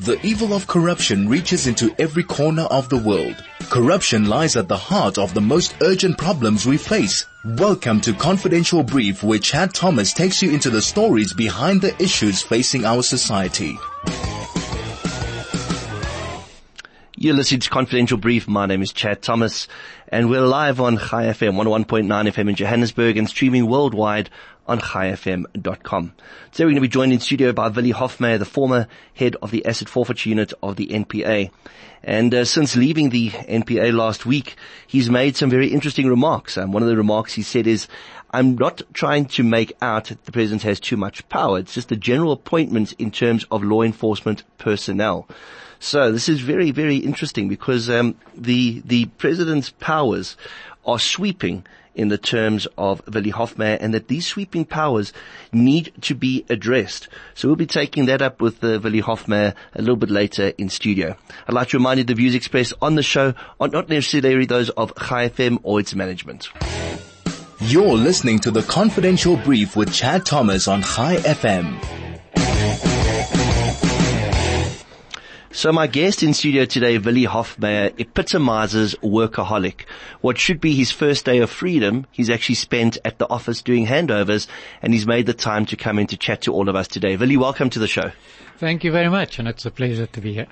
The evil of corruption reaches into every corner of the world. Corruption lies at the heart of the most urgent problems we face. Welcome to Confidential Brief where Chad Thomas takes you into the stories behind the issues facing our society. You're listening to Confidential Brief. My name is Chad Thomas and we're live on Chai FM 101.9 FM in Johannesburg and streaming worldwide on chaifm.com. Today we're going to be joined in studio by Willie Hofmeyr, the former head of the asset forfeiture unit of the NPA. And uh, since leaving the NPA last week, he's made some very interesting remarks. Um, one of the remarks he said is, I'm not trying to make out that the president has too much power. It's just a general appointment in terms of law enforcement personnel. So this is very, very interesting because um, the the president's powers are sweeping in the terms of Willie Hofmeyr and that these sweeping powers need to be addressed. So we'll be taking that up with uh, Willie Hofmeyr a little bit later in studio. I'd like to remind you the views expressed on the show are not necessarily those of Chai FM or its management. You're listening to the Confidential Brief with Chad Thomas on Chai FM. So my guest in studio today, Willie Hofmeyr, epitomizes workaholic. What should be his first day of freedom, he's actually spent at the office doing handovers and he's made the time to come in to chat to all of us today. Willie, welcome to the show. Thank you very much, and it's a pleasure to be here.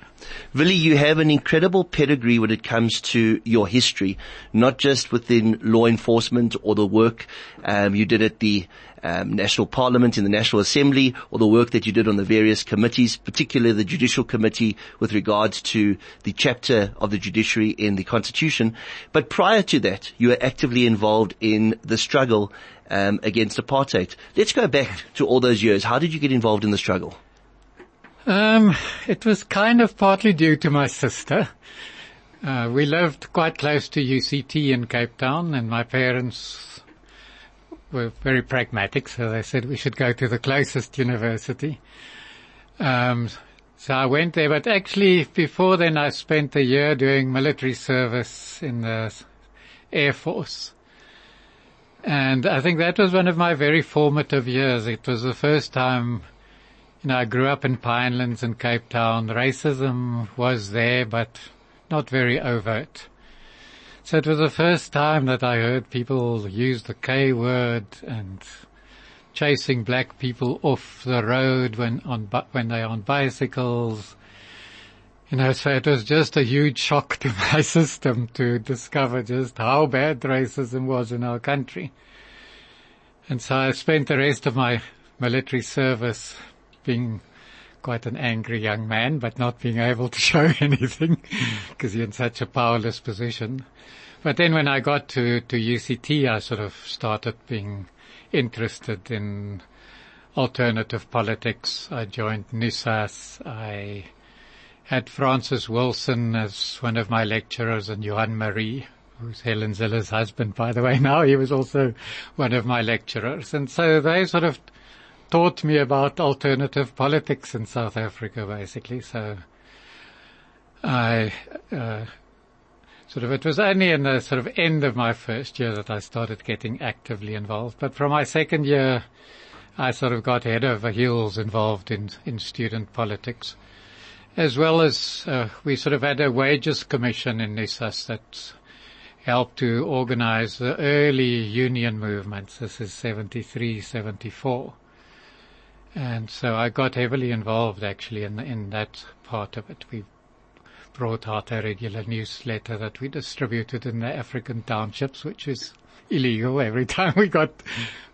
Willie, you have an incredible pedigree when it comes to your history, not just within law enforcement or the work um, you did at the um, National Parliament in the National Assembly, or the work that you did on the various committees, particularly the Judicial Committee with regards to the chapter of the judiciary in the Constitution. But prior to that, you were actively involved in the struggle um, against apartheid. Let's go back to all those years. How did you get involved in the struggle? Um, it was kind of partly due to my sister. Uh, we lived quite close to UCT in Cape Town and my parents were very pragmatic, so they said we should go to the closest university. Um, so I went there, but actually before then I spent a year doing military service in the Air Force. And I think that was one of my very formative years. It was the first time you know, I grew up in Pinelands and Cape Town. Racism was there, but not very overt. So it was the first time that I heard people use the K word and chasing black people off the road when on when they're on bicycles. You know, so it was just a huge shock to my system to discover just how bad racism was in our country. And so I spent the rest of my military service being quite an angry young man, but not being able to show anything because you're in such a powerless position. But then when I got to, to UCT, I sort of started being interested in alternative politics. I joined NUSAS. I had Francis Wilson as one of my lecturers and Johann Maree, who's Helen Zille's husband, by the way, now. He was also one of my lecturers. And so they sort of taught me about alternative politics in South Africa, basically. So I uh, sort of it was only in the sort of end of my first year that I started getting actively involved. But from my second year, I sort of got head over heels involved in in student politics, as well as uh, we sort of had a wages commission in NUSAS that helped to organize the early union movements. This is 73, 74. And so I got heavily involved actually in, in that part of it. We brought out a regular newsletter that we distributed in the African townships, which is illegal every time we got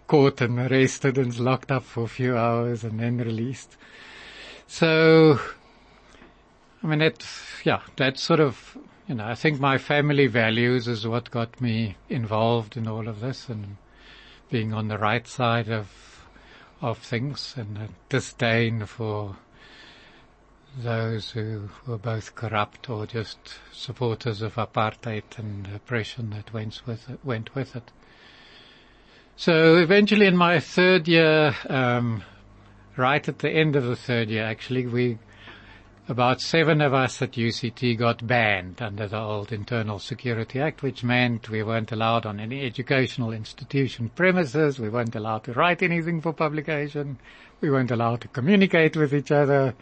caught and arrested and locked up for a few hours and then released. So, I mean, it, yeah, that's sort of, you know, I think my family values is what got me involved in all of this and being on the right side of of things and a disdain for those who were both corrupt or just supporters of apartheid and oppression that went with it. Went with it. So eventually in my third year, um, right at the end of the third year actually, we about seven of us at UCT got banned under the old Internal Security Act, which meant we weren't allowed on any educational institution premises, we weren't allowed to write anything for publication, we weren't allowed to communicate with each other.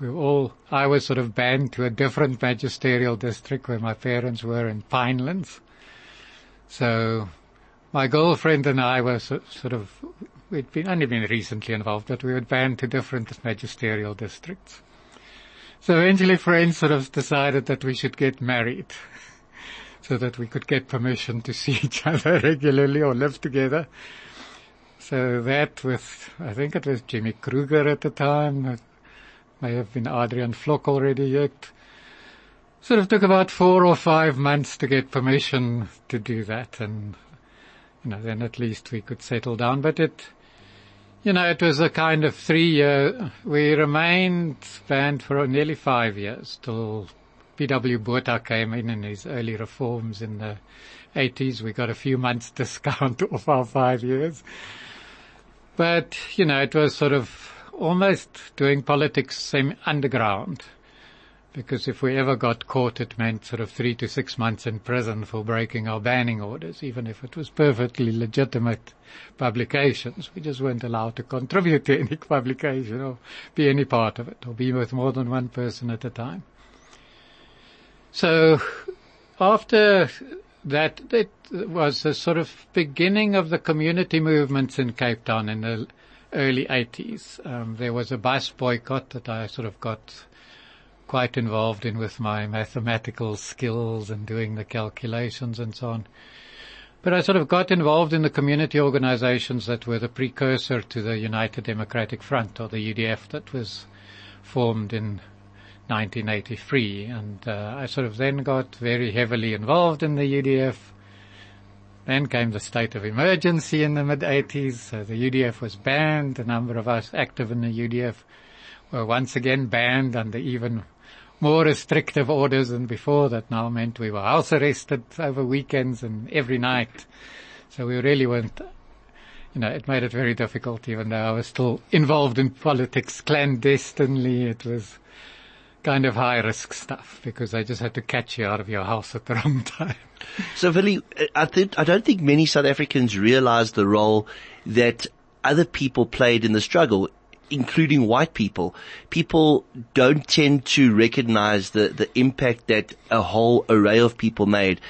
We were all, I was sort of banned to a different magisterial district where my parents were in Pinelands. So my girlfriend and I were so, sort of, we'd been, only been recently involved, but we were banned to different magisterial districts. So eventually friends sort of decided that we should get married so that we could get permission to see each other regularly or live together. So that with, I think it was Jimmy Kruger at the time, may have been Adriaan Vlok already yet. Sort of took about four or five months to get permission to do that and, you know, then at least we could settle down. But it, you know, it was a kind of three year, we remained banned for nearly five years till P.W. Botha came in in his early reforms in the 80s. We got a few months discount off our five years. But, you know, it was sort of almost doing politics semi underground. Because if we ever got caught, it meant sort of three to six months in prison for breaking our banning orders, even if it was perfectly legitimate publications. We just weren't allowed to contribute to any publication or be any part of it or be with more than one person at a time. So after that, it was the sort of beginning of the community movements in Cape Town in the early 80s. Um, there was a bus boycott that I sort of got quite involved in with my mathematical skills and doing the calculations and so on. But I sort of got involved in the community organizations that were the precursor to the United Democratic Front or the UDF that was formed in 1983. And uh, I sort of then got very heavily involved in the UDF. Then came the state of emergency in the mid 80s. So the UDF was banned. A number of us active in the UDF were once again banned under even more restrictive orders than before that now meant we were house arrested over weekends and every night. So we really weren't, you know, it made it very difficult even though I was still involved in politics clandestinely. It was kind of high risk stuff because I just had to catch you out of your house at the wrong time. So Willie, uh, I think, I don't think many South Africans realize the role that other people played in the struggle including white people, people don't tend to recognize the, the impact that a whole array of people made.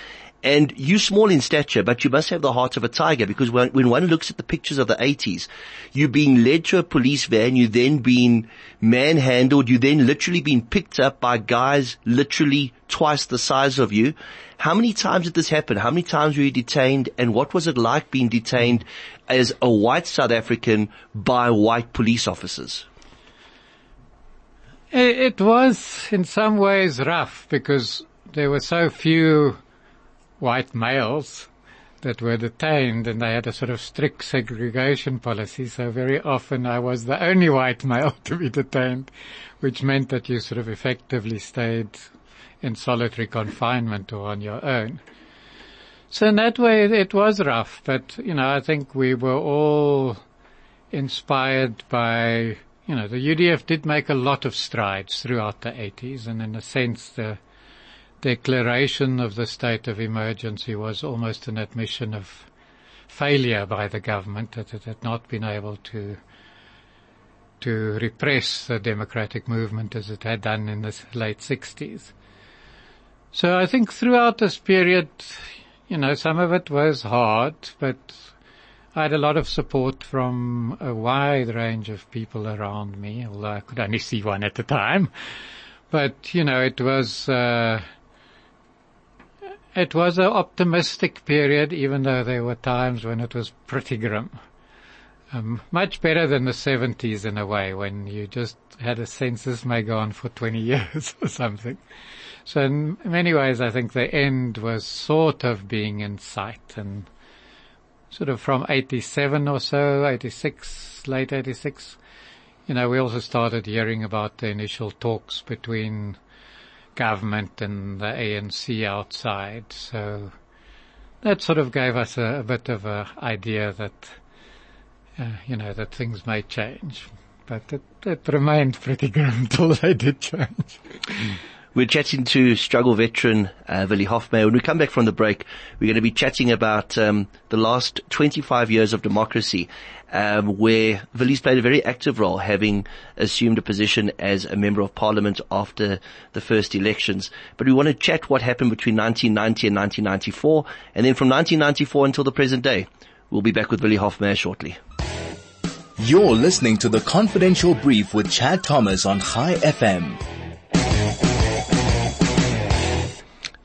And you small in stature, but you must have the heart of a tiger because when, when one looks at the pictures of the 80s, you being led to a police van, you then being manhandled, you then literally being picked up by guys literally twice the size of you. How many times did this happen? How many times were you detained and what was it like being detained as a white South African by white police officers? It was in some ways rough because there were so few white males that were detained and they had a sort of strict segregation policy. So very often I was the only white male to be detained, which meant that you sort of effectively stayed in solitary confinement or on your own. So in that way it was rough, but you know, I think we were all inspired by, you know, the UDF did make a lot of strides throughout the 80s and in a sense the declaration of the state of emergency was almost an admission of failure by the government that it had not been able to to repress the democratic movement as it had done in the late 60s. So I think throughout this period, you know, some of it was hard, but I had a lot of support from a wide range of people around me, although I could only see one at a time. But, you know, it was, uh, it was an optimistic period, even though there were times when it was pretty grim. Um, much better than the 70s in a way, when you just had a census may go on for 20 years or something. So in many ways, I think the end was sort of being in sight and sort of from 87 or so, 86, late 86, you know, we also started hearing about the initial talks between government and the ANC outside. So that sort of gave us a, a bit of an idea that, uh, you know, that things may change. But it, it remained pretty grim until they did change. We're chatting to struggle veteran uh, Willie Hofmeyr. When we come back from the break, we're going to be chatting about um, the last 25 years of democracy, um, where Willie's played a very active role, having assumed a position as a member of parliament after the first elections. But we want to chat what happened between 1990 and 1994, and then from 1994 until the present day. We'll be back with Willie Hofmeyr shortly. You're listening to the Confidential Brief with Chad Thomas on Chai FM.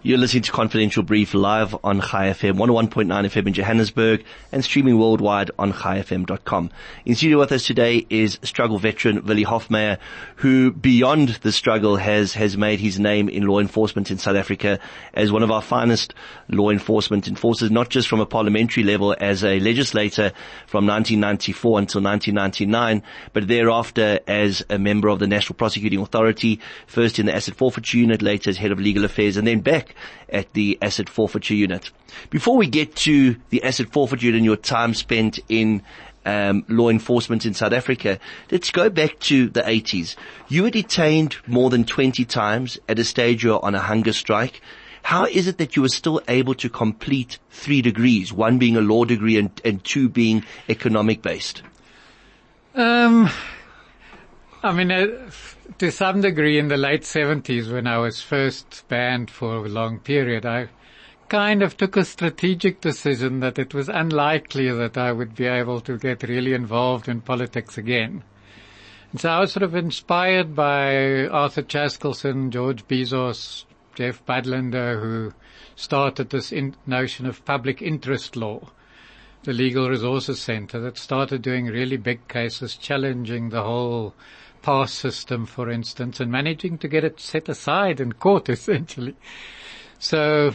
You're listening to Confidential Brief live on Chai FM, 101.9 FM in Johannesburg and streaming worldwide on chaifm.com. In studio with us today is struggle veteran Willie Hofmeyr, who beyond the struggle has, has made his name in law enforcement in South Africa as one of our finest law enforcement enforcers, not just from a parliamentary level as a legislator from 1994 until 1999, but thereafter as a member of the National Prosecuting Authority, first in the Asset Forfeiture Unit, later as head of legal affairs, and then back at the asset forfeiture unit. Before we get to the asset forfeiture unit and your time spent in um, law enforcement in South Africa, let's go back to the 80s. You were detained more than 20 times at a stage you were on a hunger strike. How is it that you were still able to complete three degrees, one being a law degree and, and two being economic based? Um, I mean, uh, to some degree in the late 70s when I was first banned for a long period, I kind of took a strategic decision that it was unlikely that I would be able to get really involved in politics again. And so I was sort of inspired by Arthur Chaskalson, George Bizos, Geoff Budlender, who started this notion of public interest law, the Legal Resources Center that started doing really big cases challenging the whole pass system, for instance, and managing to get it set aside in court, essentially. So,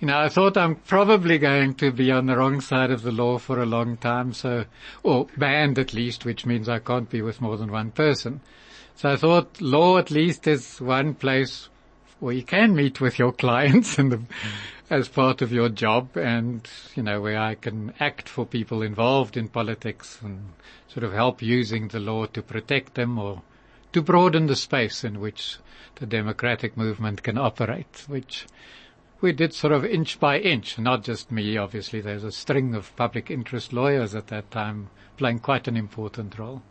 you know, I thought I'm probably going to be on the wrong side of the law for a long time, so, or banned at least, which means I can't be with more than one person. So I thought law at least is one place where you can meet with your clients and the, as part of your job and, you know, where I can act for people involved in politics and sort of help using the law to protect them or to broaden the space in which the democratic movement can operate, which we did sort of inch by inch, not just me, obviously. There's a string of public interest lawyers at that time playing quite an important role.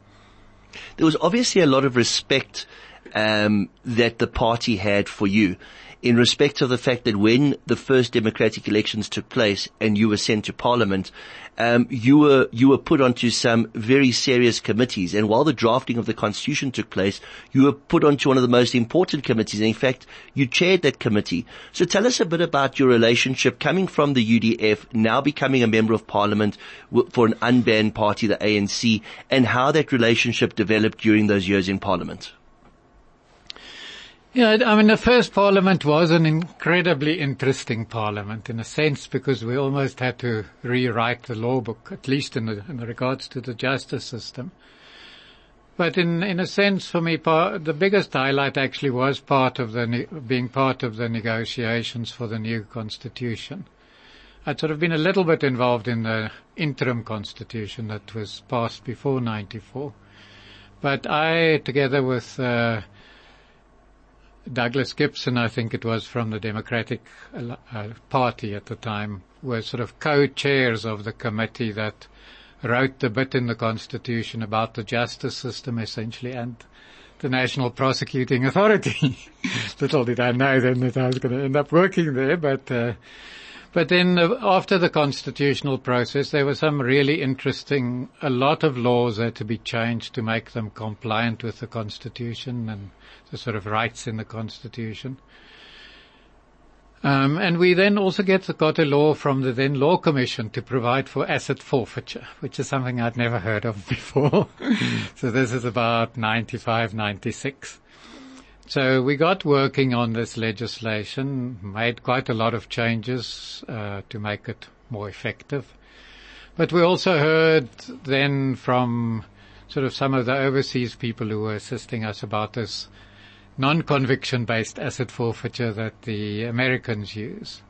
There was obviously a lot of respect um, that the party had for you in respect of the fact that when the first democratic elections took place and you were sent to parliament, um, you were you were put onto some very serious committees. And while the drafting of the constitution took place, you were put onto one of the most important committees. And in fact, you chaired that committee. So tell us a bit about your relationship coming from the UDF, now becoming a member of parliament for an unbanned party, the ANC, and how that relationship developed during those years in parliament. Yeah, I mean, the first parliament was an incredibly interesting parliament in a sense because we almost had to rewrite the law book, at least in, the, in regards to the justice system. But in, in a sense, for me, the biggest highlight actually was part of the, being part of the negotiations for the new constitution. I'd sort of been a little bit involved in the interim constitution that was passed before 94. But I, together with, uh, Douglas Gibson, I think it was from the Democratic uh, Party at the time, were sort of co-chairs of the committee that wrote the bit in the Constitution about the justice system essentially and the National Prosecuting Authority. Little did I know then that I was going to end up working there, but uh, but then uh, after the constitutional process, there were some really interesting, a lot of laws had to be changed to make them compliant with the constitution and the sort of rights in the constitution. Um, and we then also get got a law from the then law commission to provide for asset forfeiture, which is something I'd never heard of before. so this is about 95, 96. So we got working on this legislation, made quite a lot of changes uh, to make it more effective. But we also heard then from sort of some of the overseas people who were assisting us about this non-conviction based asset forfeiture that the Americans use.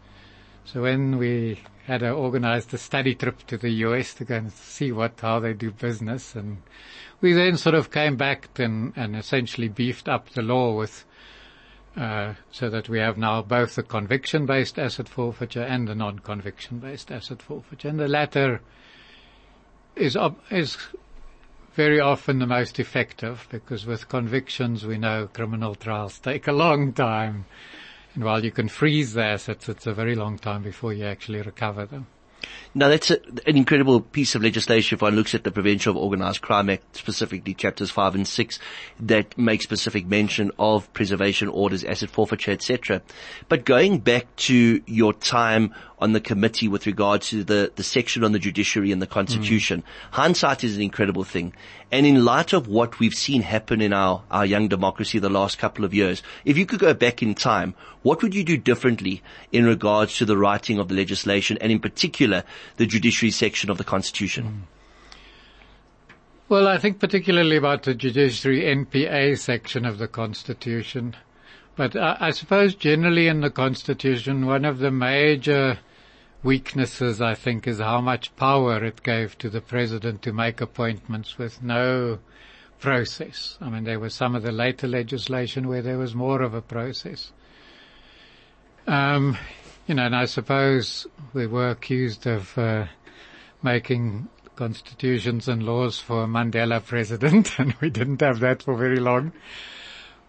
So when we had organized a study trip to the US to go and see what, how they do business and we then sort of came back and, and essentially beefed up the law with uh, so that we have now both the conviction-based asset forfeiture and the non-conviction-based asset forfeiture. And the latter is, is very often the most effective because with convictions we know criminal trials take a long time. And while you can freeze the assets, it's a very long time before you actually recover them. Now that's a, an incredible piece of legislation if one looks at the Prevention of Organized Crime Act, specifically chapters 5 and 6, that make specific mention of preservation orders, asset forfeiture, etc. But going back to your time on the committee with regard to the, the section on the judiciary and the constitution. Mm. Hindsight is an incredible thing. And in light of what we've seen happen in our, our young democracy the last couple of years, if you could go back in time, what would you do differently in regards to the writing of the legislation and in particular the judiciary section of the constitution? Mm. Well, I think particularly about the judiciary NPA section of the constitution. But I, I suppose generally in the constitution, one of the major weaknesses, I think, is how much power it gave to the president to make appointments with no process. I mean, there was some of the later legislation where there was more of a process. Um, you know, and I suppose we were accused of uh, making constitutions and laws for Mandela president, and we didn't have that for very long.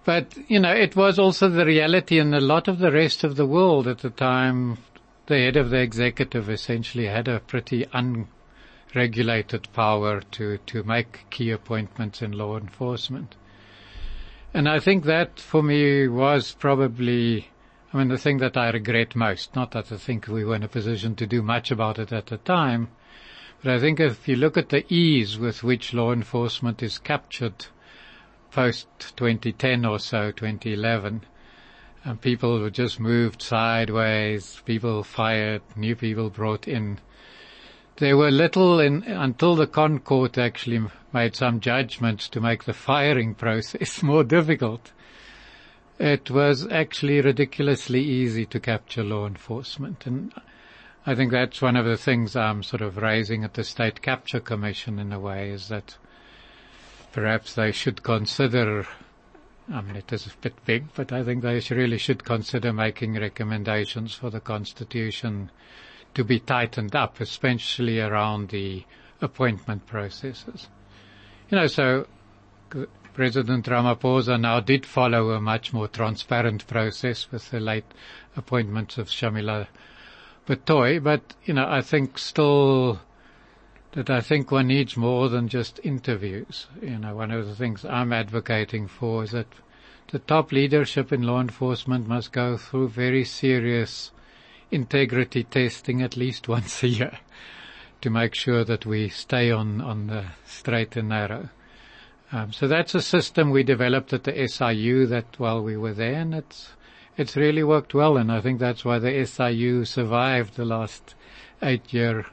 But, you know, it was also the reality in a lot of the rest of the world at the time the head of the executive essentially had a pretty unregulated power to, to make key appointments in law enforcement. And I think that for me was probably, I mean, the thing that I regret most. Not that I think we were in a position to do much about it at the time, but I think if you look at the ease with which law enforcement is captured post 2010 or so, 2011, and people were just moved sideways, people fired, new people brought in. There were little in, until the Con Court actually made some judgments to make the firing process more difficult. It was actually ridiculously easy to capture law enforcement and I think that's one of the things I'm sort of raising at the State Capture Commission in a way is that perhaps they should consider I mean, it is a bit big, but I think they really should consider making recommendations for the Constitution to be tightened up, especially around the appointment processes. You know, so President Ramaphosa now did follow a much more transparent process with the late appointments of Shamila Batohi, but, you know, I think still that I think one needs more than just interviews. You know, one of the things I'm advocating for is that the top leadership in law enforcement must go through very serious integrity testing at least once a year to make sure that we stay on, on the straight and narrow. Um, so that's a system we developed at the SIU that while we were there and it's, it's really worked well and I think that's why the SIU survived the last eight year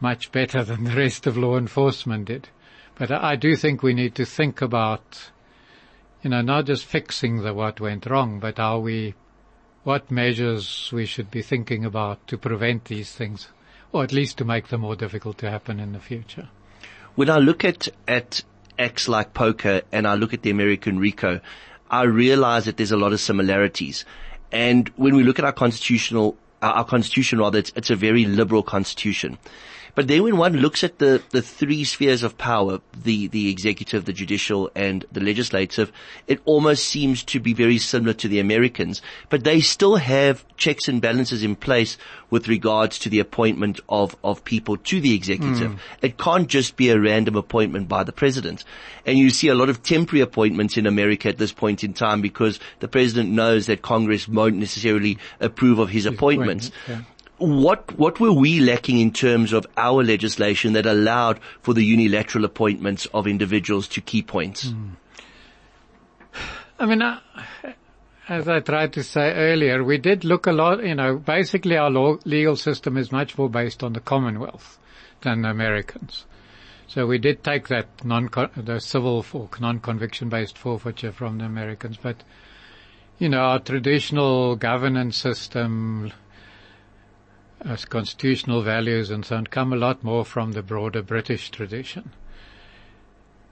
much better than the rest of law enforcement did. But I do think we need to think about, you know, not just fixing the what went wrong, but how we, what measures we should be thinking about to prevent these things, or at least to make them more difficult to happen in the future. When I look at, at acts like POCA and I look at the American RICO, I realize that there's a lot of similarities. And when we look at our constitutional, our, constitution rather, it's, it's a very liberal constitution. But then when one looks at the, the three spheres of power, the, the executive, the judicial and the legislative, it almost seems to be very similar to the Americans, but they still have checks and balances in place with regards to the appointment of, of people to the executive. Mm. It can't just be a random appointment by the president. And you see a lot of temporary appointments in America at this point in time because the president knows that Congress won't necessarily approve of his, his appointments. Appointment, yeah what what were we lacking in terms of our legislation that allowed for the unilateral appointments of individuals to key points? Mm. I mean, uh, as I tried to say earlier, we did look a lot. You know, basically our law, legal system is much more based on the Commonwealth than the Americans. So we did take that non the civil non-conviction based forfeiture from the Americans, but you know, our traditional governance system as constitutional values and so on come a lot more from the broader British tradition.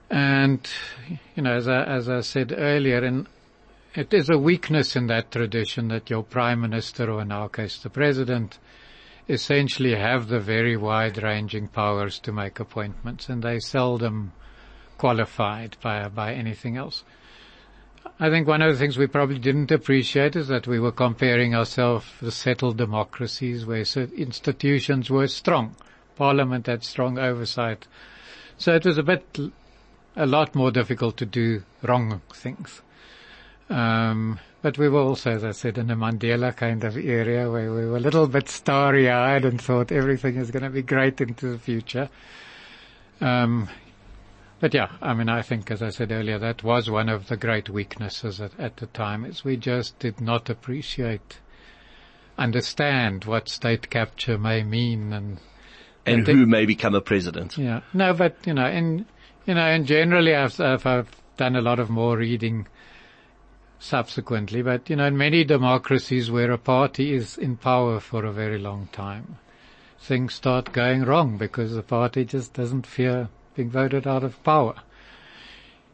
And, you know, as I, as I said earlier, and it is a weakness in that tradition that your prime minister, or in our case the president, essentially have the very wide-ranging powers to make appointments, and they seldom qualified by by anything else. I think one of the things we probably didn't appreciate is that we were comparing ourselves with settled democracies where institutions were strong. Parliament had strong oversight. So it was a bit, a lot more difficult to do wrong things. Um, but we were also, as I said, in a Mandela kind of area where we were a little bit starry-eyed and thought everything is going to be great into the future. Um, but yeah, I mean, I think, as I said earlier, that was one of the great weaknesses at, at the time is we just did not appreciate, understand what state capture may mean and and, who may become a president. Yeah, no, but you know, in you know, and generally, I've, I've, I've done a lot of more reading subsequently, but you know, in many democracies where a party is in power for a very long time, things start going wrong because the party just doesn't fear being voted out of power.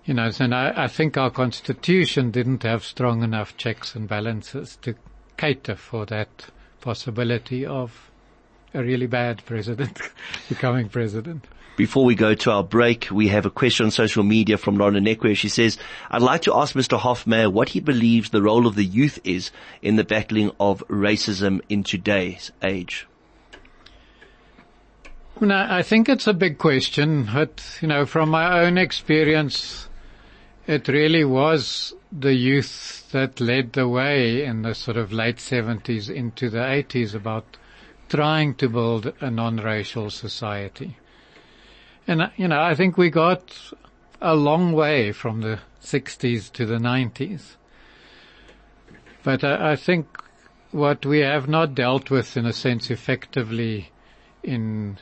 You know, and I, I think our constitution didn't have strong enough checks and balances to cater for that possibility of a really bad president becoming president. Before we go to our break, we have a question on social media from Lauren Nekwe. She says, I'd like to ask Mr. Hofmeyr what he believes the role of the youth is in the battling of racism in today's age. I think it's a big question, but, you know, from my own experience, it really was the youth that led the way in the sort of late 70s into the 80s about trying to build a non-racial society. And, you know, I think we got a long way from the 60s to the 90s. But I, I think what we have not dealt with in a sense effectively in,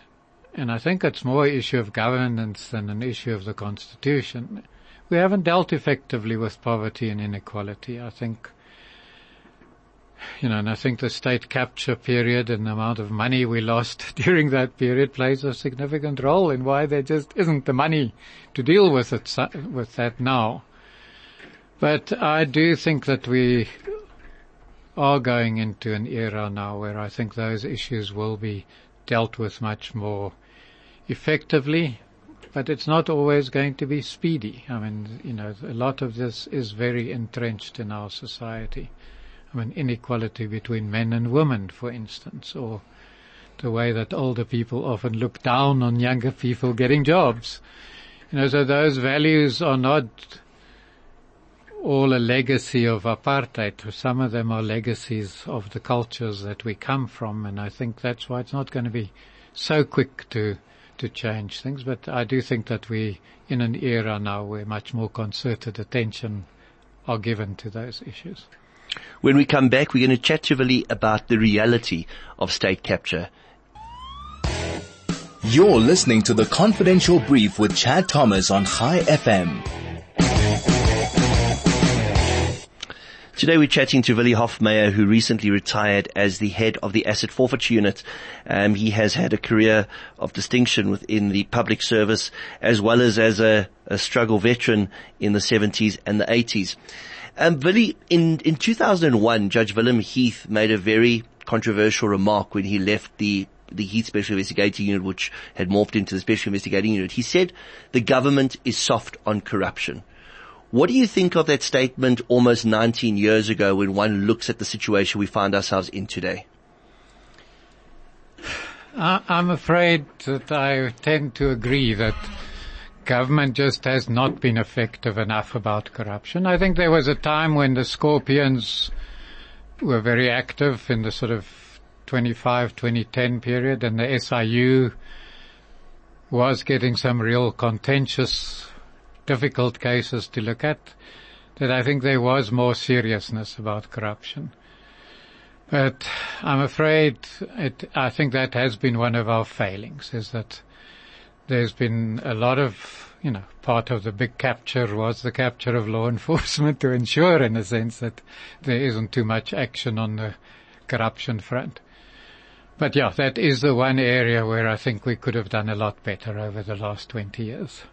and I think it's more issue of governance than an issue of the constitution. We haven't dealt effectively with poverty and inequality. I think you know, and I think the state capture period and the amount of money we lost during that period plays a significant role in why there just isn't the money to deal with it, with that now. But I do think that we are going into an era now where I think those issues will be dealt with much more effectively, but it's not always going to be speedy. I mean, you know, a lot of this is very entrenched in our society. I mean, inequality between men and women, for instance, or the way that older people often look down on younger people getting jobs. You know, so those values are not all a legacy of apartheid. Some of them are legacies of the cultures that we come from, and I think that's why it's not going to be so quick to to change things. But I do think that we in an era now where much more concerted attention are given to those issues. When we come back, we're going to chat to Willie about the reality of state capture. You're listening to the Confidential Brief with Chad Thomas on Chai FM. Today we're chatting to Willie Hofmeyr, who recently retired as the head of the Asset Forfeiture Unit. Um, he has had a career of distinction within the public service, as well as as a, a struggle veteran in the 70s and the 80s. Um, Willie, in, in 2001, Judge Willem Heath made a very controversial remark when he left the the Heath Special Investigating Unit, which had morphed into the Special Investigating Unit. He said the government is soft on corruption. What do you think of that statement almost 19 years ago when one looks at the situation we find ourselves in today? I'm afraid that I tend to agree that government just has not been effective enough about corruption. I think there was a time when the Scorpions were very active in the sort of 25, 2010 period and the SIU was getting some real contentious, difficult cases to look at, that I think there was more seriousness about corruption. But I'm afraid it, I think that has been one of our failings is that there's been a lot of, you know, part of the big capture was the capture of law enforcement to ensure, in a sense, that there isn't too much action on the corruption front. But yeah, that is the one area where I think we could have done a lot better over the last 20 years.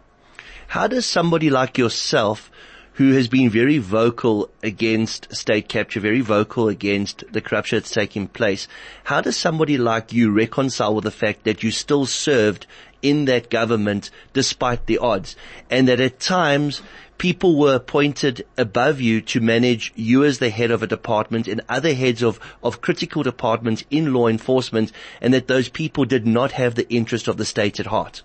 How does somebody like yourself who has been very vocal against state capture, very vocal against the corruption that's taking place. How does somebody like you reconcile with the fact that you still served in that government despite the odds and that at times people were appointed above you to manage you as the head of a department and other heads of, of critical departments in law enforcement and that those people did not have the interest of the state at heart?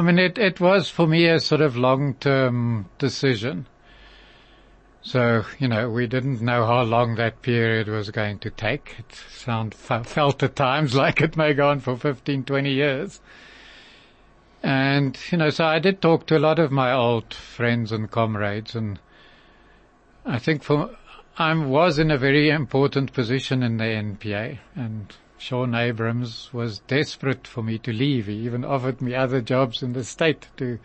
I mean, it, it was for me a sort of long-term decision. So, you know, we didn't know how long that period was going to take. It sound, felt at times like it may go on for 15, 20 years. And, you know, so I did talk to a lot of my old friends and comrades and I think for, I was in a very important position in the NPA and Shaun Abrahams was desperate for me to leave. He even offered me other jobs in the state to,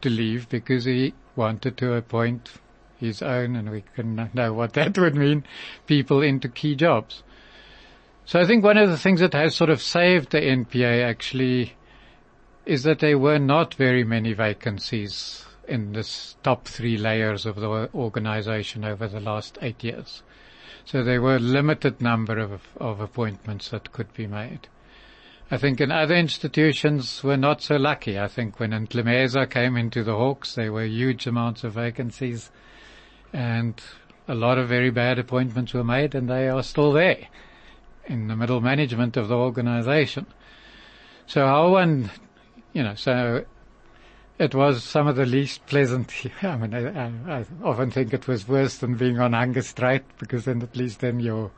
to leave because he wanted to appoint his own, and we can know what that would mean, people into key jobs. So I think one of the things that has sort of saved the NPA actually is that there were not very many vacancies in the top three layers of the organization over the last eight years. So there were a limited number of, of appointments that could be made. I think in other institutions we're not so lucky. I think when Ntlemeza came into the Hawks, there were huge amounts of vacancies and a lot of very bad appointments were made and they are still there in the middle management of the organization. So how one, you know, so it was some of the least pleasant. I mean, I, I, often think it was worse than being on hunger strike because then at least then your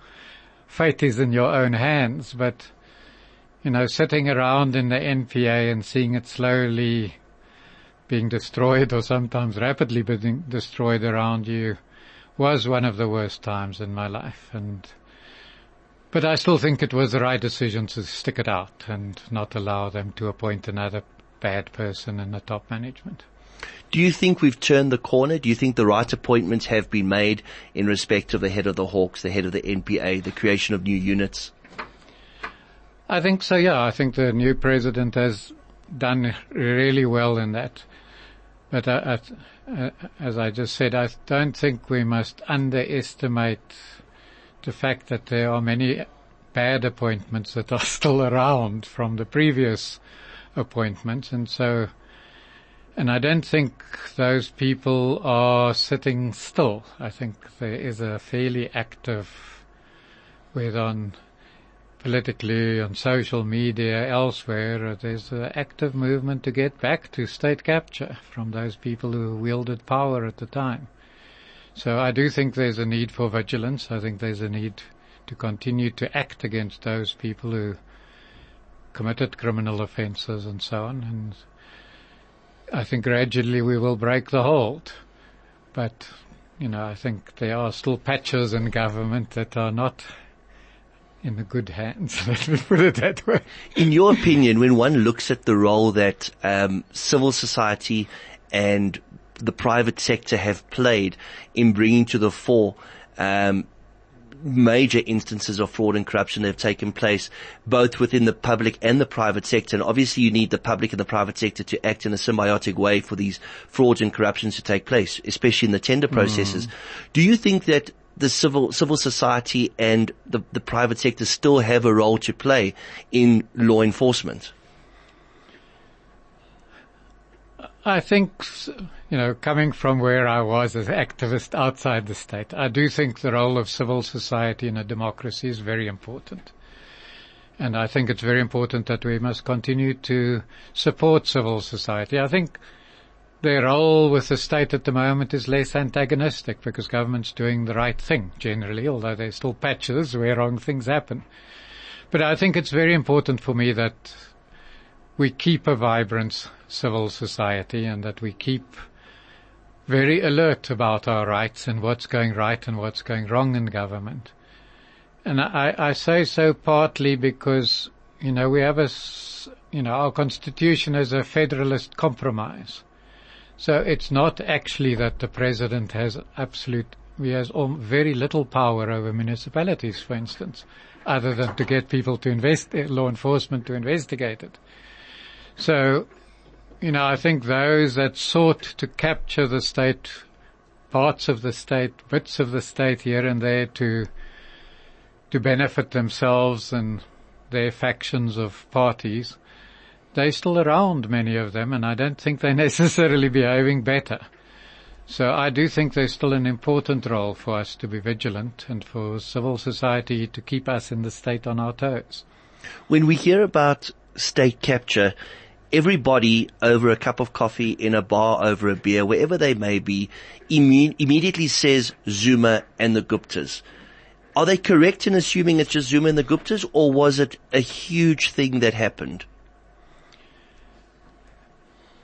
fate is in your own hands. But you know, sitting around in the NPA and seeing it slowly being destroyed or sometimes rapidly being destroyed around you was one of the worst times in my life. And but I still think it was the right decision to stick it out and not allow them to appoint another bad person in the top management. Do you think we've turned the corner? Do you think the right appointments have been made in respect of the head of the Hawks, the head of the NPA, the creation of new units? I think so, yeah. I think the new president has done really well in that. But uh, I, I, uh, as I just said, I don't think we must underestimate the fact that there are many bad appointments that are still around from the previous appointment. And so, and I don't think those people are sitting still. I think there is a fairly active, whether on politically, on social media, elsewhere, there's an active movement to get back to state capture from those people who wielded power at the time. So I do think there's a need for vigilance. I think there's a need to continue to act against those people who committed criminal offences and so on. And I think gradually we will break the hold. But, you know, I think there are still patches in government that are not in the good hands. Let me put it that way. In your opinion, when one looks at the role that um, civil society and the private sector have played in bringing to the fore um, major instances of fraud and corruption that have taken place, both within the public and the private sector. And obviously you need the public and the private sector to act in a symbiotic way for these frauds and corruptions to take place, especially in the tender processes. Mm. Do you think that the civil civil society and the, the private sector still have a role to play in law enforcement? I think, you know, coming from where I was as an activist outside the state, I do think the role of civil society in a democracy is very important. And I think it's very important that we must continue to support civil society. I think their role with the state at the moment is less antagonistic because government's doing the right thing generally, although there's still patches where wrong things happen. But I think it's very important for me that we keep a vibrant civil society and that we keep very alert about our rights and what's going right and what's going wrong in government. And I, I say so partly because, you know, we have a, you know, our constitution is a federalist compromise. So it's not actually that the president has absolute, he has very little power over municipalities, for instance, other than to get people to invest, law enforcement to investigate it. So, you know, I think those that sought to capture the state, parts of the state, bits of the state here and there to, to benefit themselves and their factions of parties, they're still around, many of them, and I don't think they're necessarily behaving better. So I do think there's still an important role for us to be vigilant and for civil society to keep us in the state on our toes. When we hear about state capture, everybody over a cup of coffee in a bar over a beer, wherever they may be, imme- immediately says Zuma and the Guptas. Are they correct in assuming it's just Zuma and the Guptas or was it a huge thing that happened?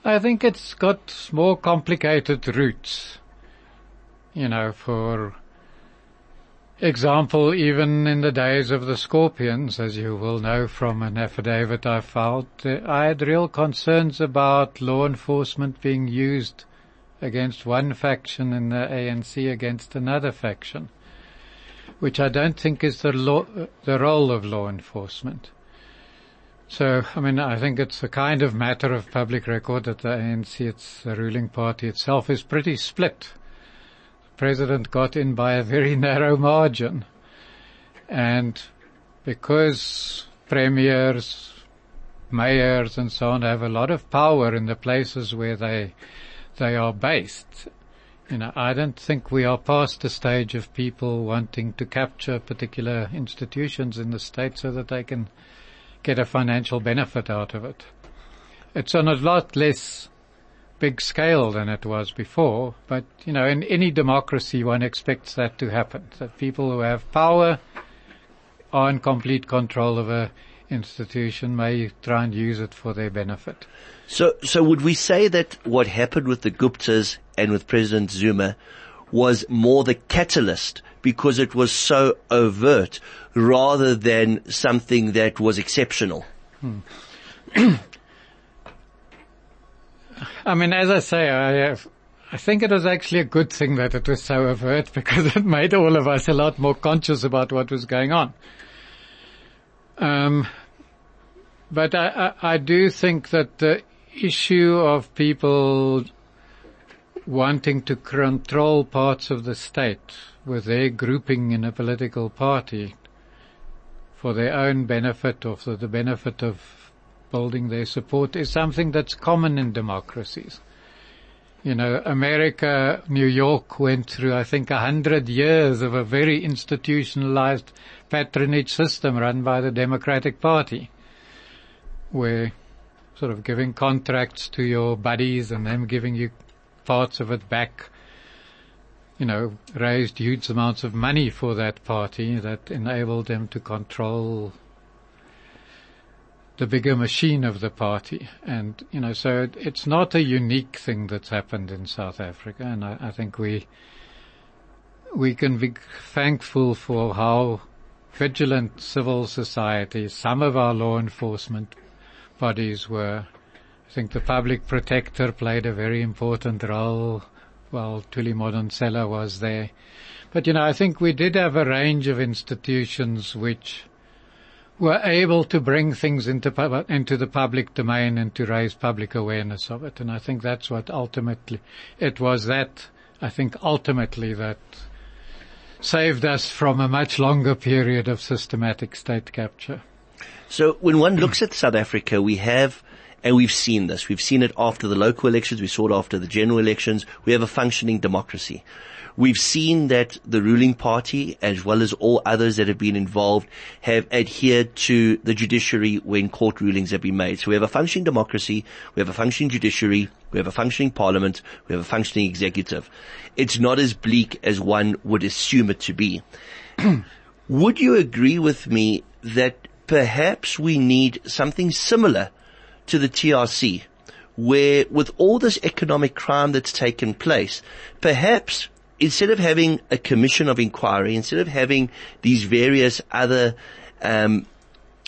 I think it's got more complicated roots. You know, for example, even in the days of the Scorpions, as you will know from an affidavit I filed, eh, I had real concerns about law enforcement being used against one faction in the ANC against another faction, which I don't think is the, law, the role of law enforcement. So, I mean, I think it's a kind of matter of public record that the ANC, its the ruling party itself, is pretty split. President got in by a very narrow margin. And because premiers, mayors and so on have a lot of power in the places where they, they are based, you know, I don't think we are past the stage of people wanting to capture particular institutions in the state so that they can get a financial benefit out of it. It's on a lot less big scale than it was before, but you know, in any democracy one expects that to happen, that people who have power are in complete control of a institution may try and use it for their benefit. So, so would we say that what happened with the Guptas and with President Zuma was more the catalyst because it was so overt rather than something that was exceptional. Hmm. I mean, as I say, I have, I think it was actually a good thing that it was so overt because it made all of us a lot more conscious about what was going on. Um, but I, I, I do think that the issue of people wanting to control parts of the state with their grouping in a political party for their own benefit or for the benefit of building their support is something that's common in democracies. You know, America, New York went through, I think, a hundred years of a very institutionalized patronage system run by the Democratic Party, where sort of giving contracts to your buddies and them giving you parts of it back you know, raised huge amounts of money for that party that enabled them to control the bigger machine of the party. And, you know, so it, it's not a unique thing that's happened in South Africa. And I, I think we, we can be thankful for how vigilant civil society, some of our law enforcement bodies were. I think the public protector played a very important role while Thuli Madonsela was there. But you know, I think we did have a range of institutions which were able to bring things into into the public domain and to raise public awareness of it. And I think that's what ultimately it was that I think ultimately that saved us from a much longer period of systematic state capture. So when one looks at South Africa, we have and we've seen this. We've seen it after the local elections. We saw it after the general elections. We have a functioning democracy. We've seen that the ruling party, as well as all others that have been involved, have adhered to the judiciary when court rulings have been made. So we have a functioning democracy, we have a functioning judiciary, we have a functioning parliament, we have a functioning executive. It's not as bleak as one would assume it to be. would you agree with me that perhaps we need something similar to the TRC, where with all this economic crime that's taken place, perhaps instead of having a commission of inquiry, instead of having these various other um,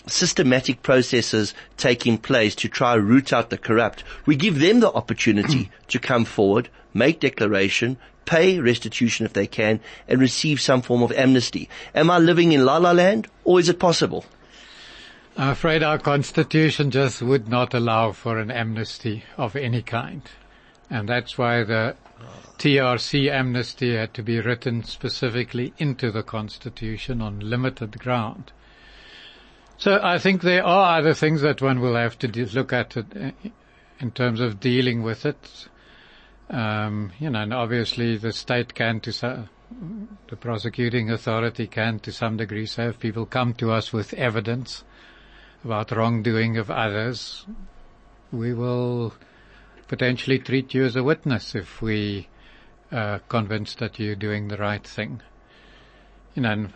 systematic processes taking place to try root out the corrupt, we give them the opportunity to come forward, make declaration, pay restitution if they can, and receive some form of amnesty. Am I living in la la land, or is it possible? I'm afraid our constitution just would not allow for an amnesty of any kind. And that's why the TRC amnesty had to be written specifically into the constitution on limited ground. So I think there are other things that one will have to look at uh, in terms of dealing with it. Um, you know, and obviously the state can to so- the prosecuting authority can to some degree say if people come to us with evidence about wrongdoing of others, we will potentially treat you as a witness if we are convinced that you're doing the right thing. You know, and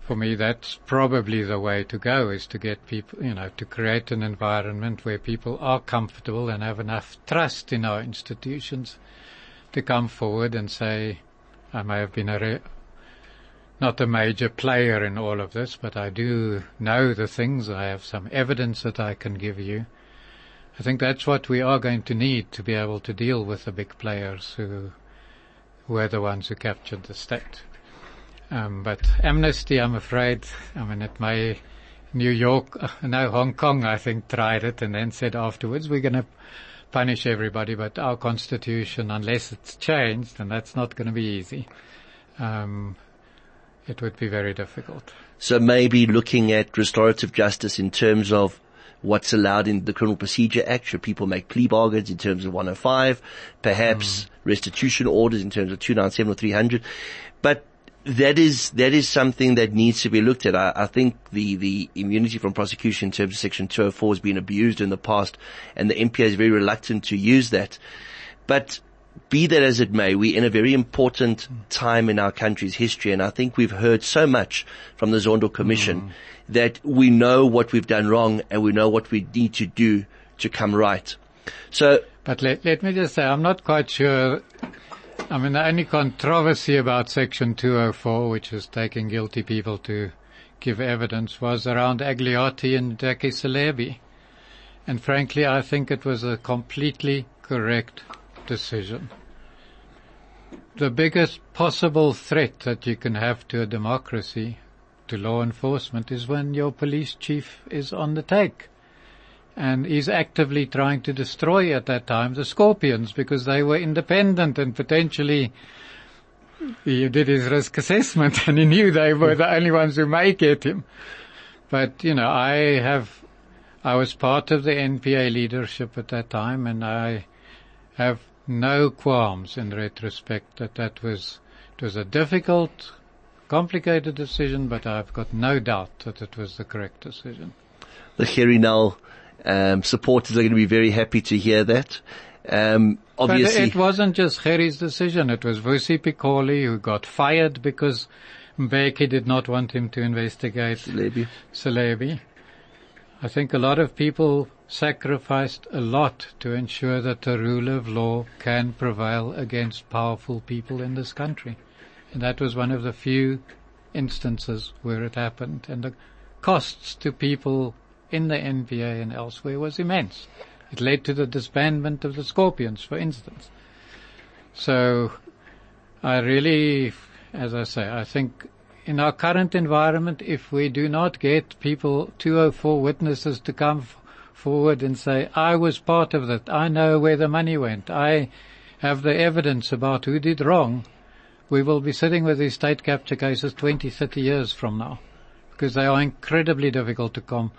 for me that's probably the way to go is to get people, you know, to create an environment where people are comfortable and have enough trust in our institutions to come forward and say, I may have been a re- not a major player in all of this, but I do know the things. I have some evidence that I can give you. I think that's what we are going to need to be able to deal with the big players who were the ones who captured the state. Um, but amnesty, I'm afraid, I mean, at my New York, no, Hong Kong, I think, tried it and then said afterwards, we're going to punish everybody, but our constitution, unless it's changed, and that's not going to be easy, um, it would be very difficult. So maybe looking at restorative justice in terms of what's allowed in the Criminal Procedure Act, should people make plea bargains in terms of 105, perhaps mm. restitution orders in terms of 297 or 300. But that is that is something that needs to be looked at. I, I, think the the immunity from prosecution in terms of Section 204 has been abused in the past, and the NPA is very reluctant to use that. But be that as it may, we're in a very important time in our country's history, and I think we've heard so much from the Zondo Commission mm. that we know what we've done wrong and we know what we need to do to come right. So, but let, let me just say, I'm not quite sure I mean, the only controversy about Section 204, which is taking guilty people to give evidence, was around Agliotti and Jackie Selebi. And frankly, I think it was a completely correct decision. The biggest possible threat that you can have to a democracy, to law enforcement, is when your police chief is on the take and he's actively trying to destroy at that time the scorpions because they were independent and potentially he did his risk assessment and he knew they were the only ones who may get him. But, you know, I have, I was part of the NPA leadership at that time and I have no qualms in retrospect that that was, it was a difficult, complicated decision, but I've got no doubt that it was the correct decision. The Gerrie Nel um, supporters are going to be very happy to hear that. Um, obviously, but it wasn't just Gerrie's decision. It was Vusi Pikoli who got fired because Mbeki did not want him to investigate Selebi. Selebi. I think a lot of people sacrificed a lot to ensure that the rule of law can prevail against powerful people in this country. And that was one of the few instances where it happened. And the costs to people in the NPA and elsewhere was immense. It led to the disbandment of the Scorpions, for instance. So I really, as I say, I think in our current environment, if we do not get people, 204 witnesses to come forward and say, I was part of that, I know where the money went, I have the evidence about who did wrong, we will be sitting with these state capture cases 20, 30 years from now. Because they are incredibly difficult to come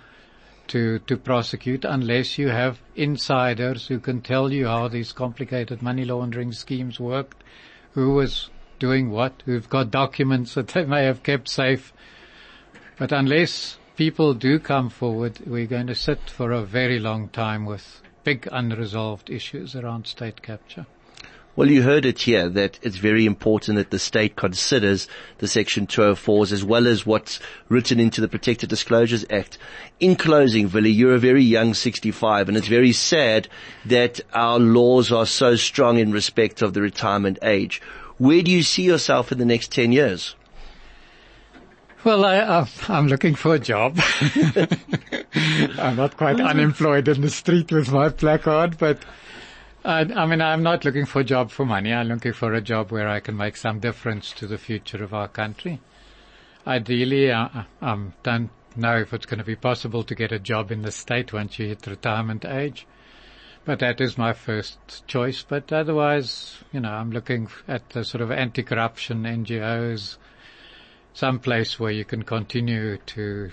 to, to prosecute unless you have insiders who can tell you how these complicated money laundering schemes worked, who was doing what, who've got documents that they may have kept safe. But unless people do come forward, we're going to sit for a very long time with big unresolved issues around state capture. Well, you heard it here that it's very important that the state considers the Section 204s as well as what's written into the Protected Disclosures Act. In closing, Willie, you're a very young 65 and it's very sad that our laws are so strong in respect of the retirement age. Where do you see yourself in the next 10 years? Well, I, uh, am looking for a job. I'm not quite mm-hmm. unemployed in the street with my placard, but I, I mean, I'm not looking for a job for money. I'm looking for a job where I can make some difference to the future of our country. Ideally, I, I'm don't know if it's going to be possible to get a job in the state once you hit retirement age. But that is my first choice. But otherwise, you know, I'm looking at the sort of anti-corruption NGOs, some place where you can continue to,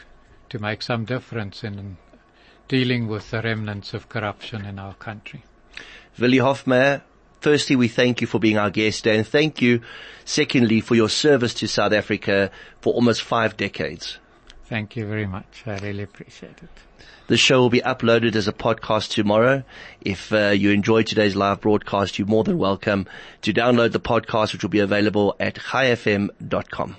to make some difference in dealing with the remnants of corruption in our country. Willie Hofmeyr, firstly, we thank you for being our guest and thank you, secondly, for your service to South Africa for almost five decades. Thank you very much. I really appreciate it. The show will be uploaded as a podcast tomorrow. If uh, you enjoyed today's live broadcast, you're more than welcome to download the podcast, which will be available at chaifm.com.